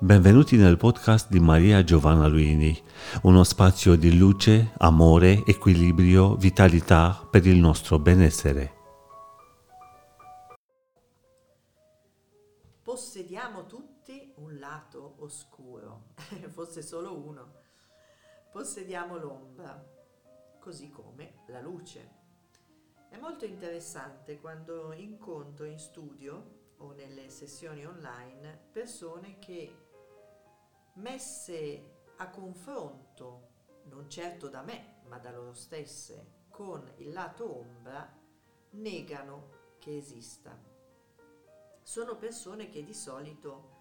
Benvenuti nel podcast di Maria Giovanna Luini, uno spazio di luce, amore, equilibrio, vitalità per il nostro benessere. Possediamo tutti un lato oscuro, fosse solo uno. Possediamo l'ombra, così come la luce. È molto interessante quando incontro in studio o nelle sessioni online persone che messe a confronto, non certo da me, ma da loro stesse, con il lato ombra, negano che esista. Sono persone che di solito,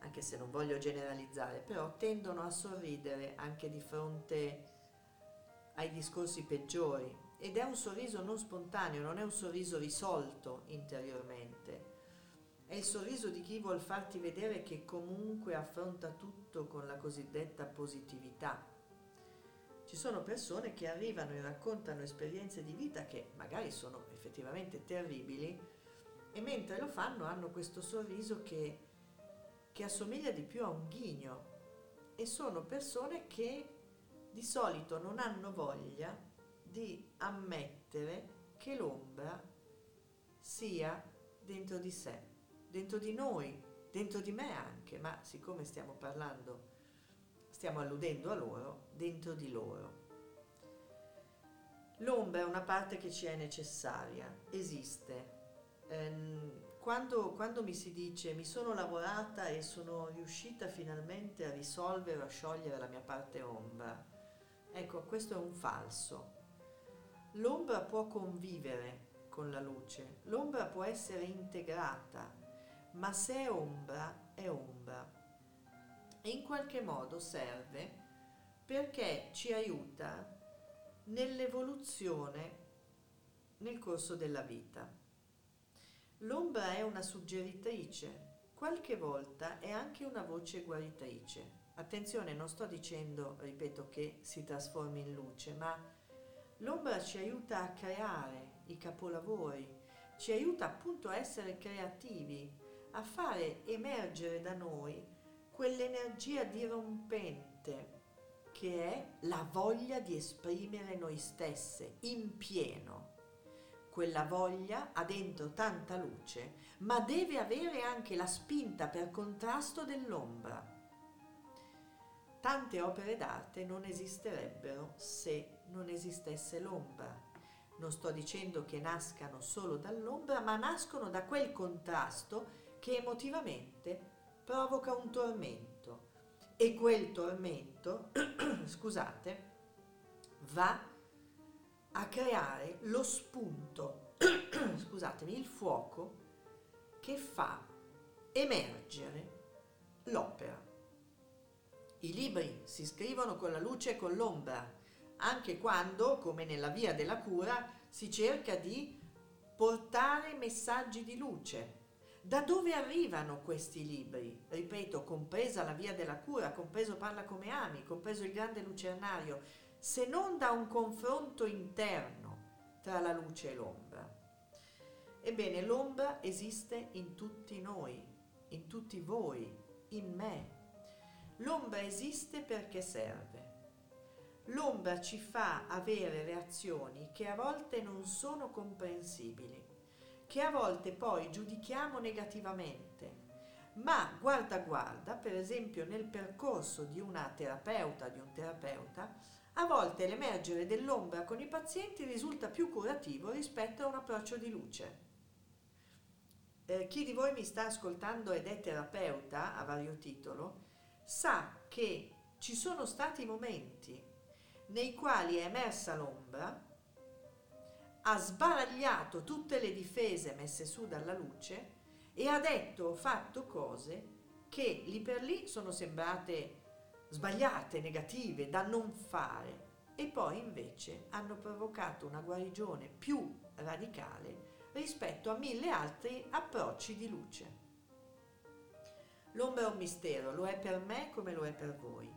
anche se non voglio generalizzare, però tendono a sorridere anche di fronte ai discorsi peggiori ed è un sorriso non spontaneo, non è un sorriso risolto interiormente è il sorriso di chi vuol farti vedere che comunque affronta tutto con la cosiddetta positività. Ci sono persone che arrivano e raccontano esperienze di vita che magari sono effettivamente terribili e mentre lo fanno hanno questo sorriso che, che assomiglia di più a un ghigno e sono persone che di solito non hanno voglia di ammettere che l'ombra sia dentro di sé dentro di noi, dentro di me anche, ma siccome stiamo parlando, stiamo alludendo a loro, dentro di loro. L'ombra è una parte che ci è necessaria, esiste. Ehm, quando, quando, mi si dice mi sono lavorata e sono riuscita finalmente a risolvere, a sciogliere la mia parte ombra, ecco, questo è un falso. L'ombra può convivere con la luce, l'ombra può essere integrata, ma se è ombra, è ombra. E in qualche modo serve perché ci aiuta nell'evoluzione nel corso della vita. L'ombra è una suggeritrice, qualche volta è anche una voce guaritrice. Attenzione, non sto dicendo, ripeto, che si trasformi in luce, ma l'ombra ci aiuta a creare i capolavori, ci aiuta appunto a essere creativi, a fare emergere da noi quell'energia dirompente che è la voglia di esprimere noi stesse in pieno. Quella voglia ha dentro tanta luce, ma deve avere anche la spinta per contrasto dell'ombra. Tante opere d'arte non esisterebbero se non esistesse l'ombra. Non sto dicendo che nascano solo dall'ombra, ma nascono da quel contrasto che emotivamente provoca un tormento e quel tormento, scusate, va a creare lo spunto, scusatemi, il fuoco che fa emergere l'opera. I libri si scrivono con la luce e con l'ombra, anche quando, come nella via della cura, si cerca di portare messaggi di luce, da dove arrivano questi libri? Ripeto, compresa la via della cura, compreso Parla come ami, compreso il grande lucernario, se non da un confronto interno tra la luce e l'ombra. Ebbene, l'ombra esiste in tutti noi, in tutti voi, in me. L'ombra esiste perché serve. L'ombra ci fa avere reazioni che a volte non sono comprensibili che a volte poi giudichiamo negativamente. Ma guarda guarda, per esempio nel percorso di una terapeuta, di un terapeuta, a volte l'emergere dell'ombra con i pazienti risulta più curativo rispetto a un approccio di luce. Eh, chi di voi mi sta ascoltando ed è terapeuta a vario titolo sa che ci sono stati momenti nei quali è emersa l'ombra ha sbaragliato tutte le difese messe su dalla luce e ha detto o fatto cose che lì per lì sono sembrate sbagliate, negative, da non fare e poi invece hanno provocato una guarigione più radicale rispetto a mille altri approcci di luce. L'ombra è un mistero, lo è per me come lo è per voi.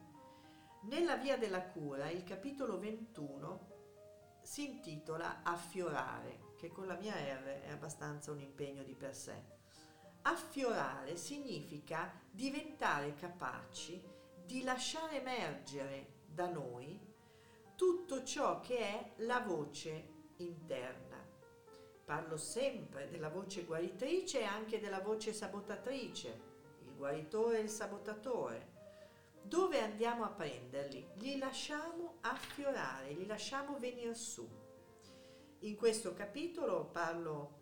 Nella via della cura, il capitolo 21 si intitola Affiorare, che con la mia R è abbastanza un impegno di per sé. Affiorare significa diventare capaci di lasciare emergere da noi tutto ciò che è la voce interna. Parlo sempre della voce guaritrice e anche della voce sabotatrice, il guaritore e il sabotatore. Dove andiamo a prenderli? Li lasciamo affiorare, li lasciamo venire su. In questo capitolo parlo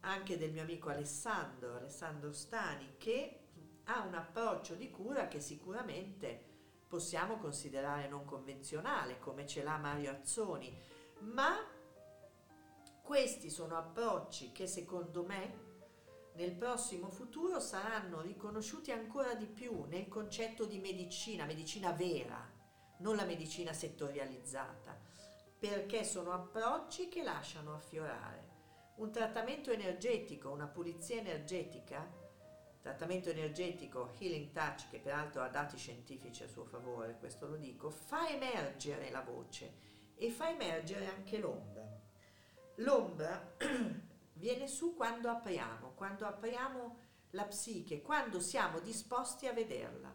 anche del mio amico Alessandro, Alessandro Stani, che ha un approccio di cura che sicuramente possiamo considerare non convenzionale, come ce l'ha Mario Azzoni, ma questi sono approcci che secondo me nel prossimo futuro saranno riconosciuti ancora di più nel concetto di medicina, medicina vera, non la medicina settorializzata, perché sono approcci che lasciano affiorare un trattamento energetico, una pulizia energetica, trattamento energetico Healing Touch, che peraltro ha dati scientifici a suo favore, questo lo dico, fa emergere la voce e fa emergere anche l'ombra. L'ombra viene su quando apriamo, quando apriamo la psiche, quando siamo disposti a vederla.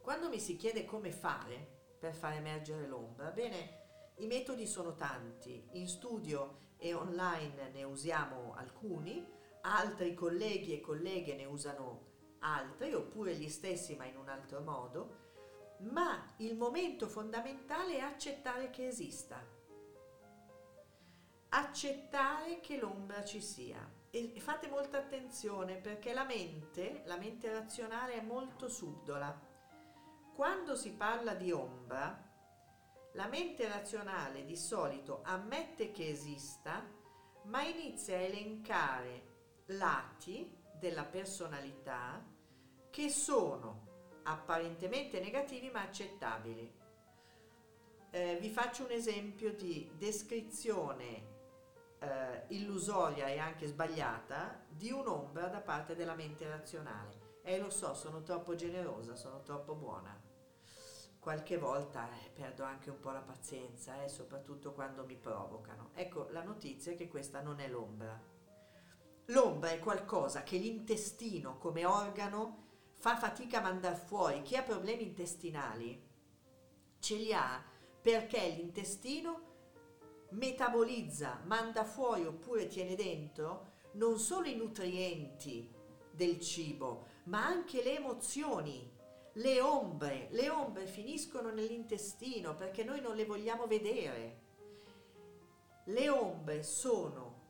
Quando mi si chiede come fare per far emergere l'ombra, bene, i metodi sono tanti. In studio e online ne usiamo alcuni, altri colleghi e colleghe ne usano altri, oppure gli stessi ma in un altro modo, ma il momento fondamentale è accettare che esista, accettare che l'ombra ci sia. E fate molta attenzione perché la mente, la mente razionale è molto subdola. Quando si parla di ombra, la mente razionale di solito ammette che esista, ma inizia a elencare lati della personalità che sono apparentemente negativi ma accettabili. Eh, vi faccio un esempio di descrizione eh, illusoria e anche sbagliata di un'ombra da parte della mente razionale. E lo so, sono troppo generosa, sono troppo buona qualche volta eh, perdo anche un po' la pazienza, eh, soprattutto quando mi provocano. Ecco, la notizia è che questa non è l'ombra. L'ombra è qualcosa che l'intestino come organo fa fatica a mandare fuori. Chi ha problemi intestinali ce li ha perché l'intestino metabolizza, manda fuori oppure tiene dentro non solo i nutrienti del cibo, ma anche le emozioni le ombre, le ombre finiscono nell'intestino perché noi non le vogliamo vedere. Le ombre sono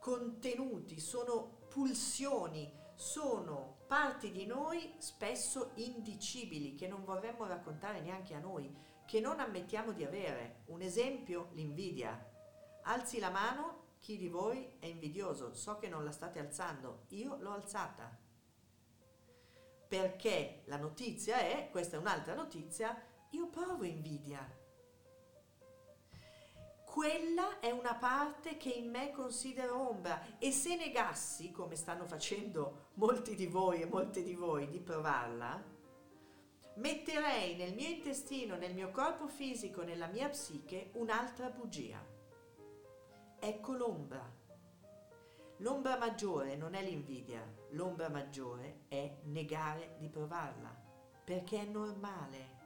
contenuti, sono pulsioni, sono parti di noi spesso indicibili che non vorremmo raccontare neanche a noi, che non ammettiamo di avere. Un esempio, l'invidia. Alzi la mano chi di voi è invidioso. So che non la state alzando, io l'ho alzata perché la notizia è, questa è un'altra notizia, io provo invidia. Quella è una parte che in me considero ombra e se negassi, come stanno facendo molti di voi e molte di voi, di provarla, metterei nel mio intestino, nel mio corpo fisico, nella mia psiche un'altra bugia. Ecco l'ombra. L'ombra maggiore non è l'invidia, l'ombra maggiore è negare di provarla, perché è normale.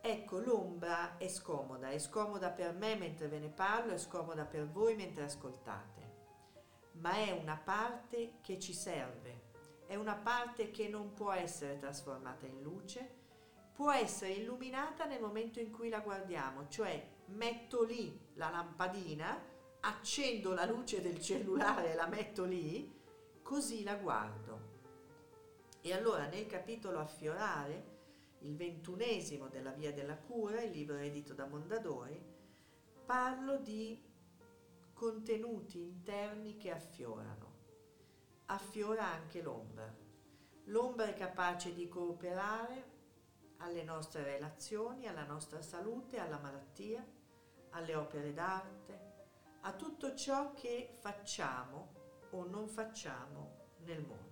Ecco, l'ombra è scomoda, è scomoda per me mentre ve ne parlo, è scomoda per voi mentre ascoltate, ma è una parte che ci serve, è una parte che non può essere trasformata in luce, può essere illuminata nel momento in cui la guardiamo, cioè metto lì la lampadina, accendo la luce del cellulare e la metto lì, così la guardo. E allora nel capitolo Affiorare, il ventunesimo della Via della Cura, il libro edito da Mondadori, parlo di contenuti interni che affiorano. Affiora anche l'ombra. L'ombra è capace di cooperare alle nostre relazioni, alla nostra salute, alla malattia, alle opere d'arte, a tutto ciò che facciamo o non facciamo nel mondo.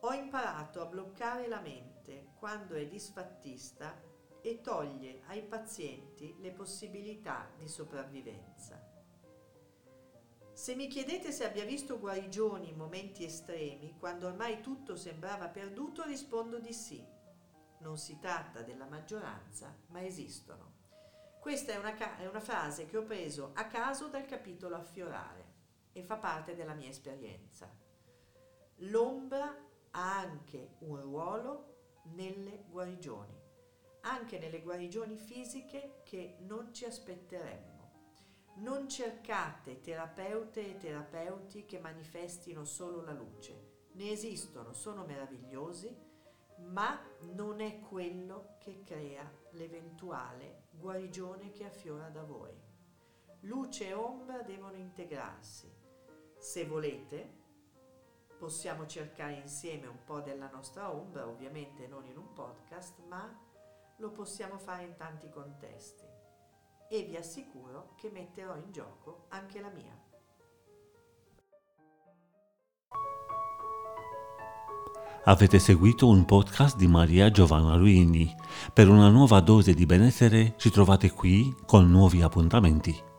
Ho imparato a bloccare la mente quando è disfattista e toglie ai pazienti le possibilità di sopravvivenza. Se mi chiedete se abbia visto guarigioni in momenti estremi, quando ormai tutto sembrava perduto, rispondo di sì. Non si tratta della maggioranza, ma esistono. Questa è una, ca- è una frase che ho preso a caso dal capitolo Affiorare e fa parte della mia esperienza. L'ombra ha anche un ruolo nelle guarigioni, anche nelle guarigioni fisiche che non ci aspetteremmo. Non cercate terapeute e terapeuti che manifestino solo la luce. Ne esistono, sono meravigliosi, ma non è quello che crea l'eventuale guarigione che affiora da voi. Luce e ombra devono integrarsi. Se volete, possiamo cercare insieme un po' della nostra ombra, ovviamente non in un podcast, ma lo possiamo fare in tanti contesti e vi assicuro che metterò in gioco anche la mia. Avete seguito un podcast di Maria Giovanna Luini. Per una nuova dose di benessere ci trovate qui con nuovi appuntamenti.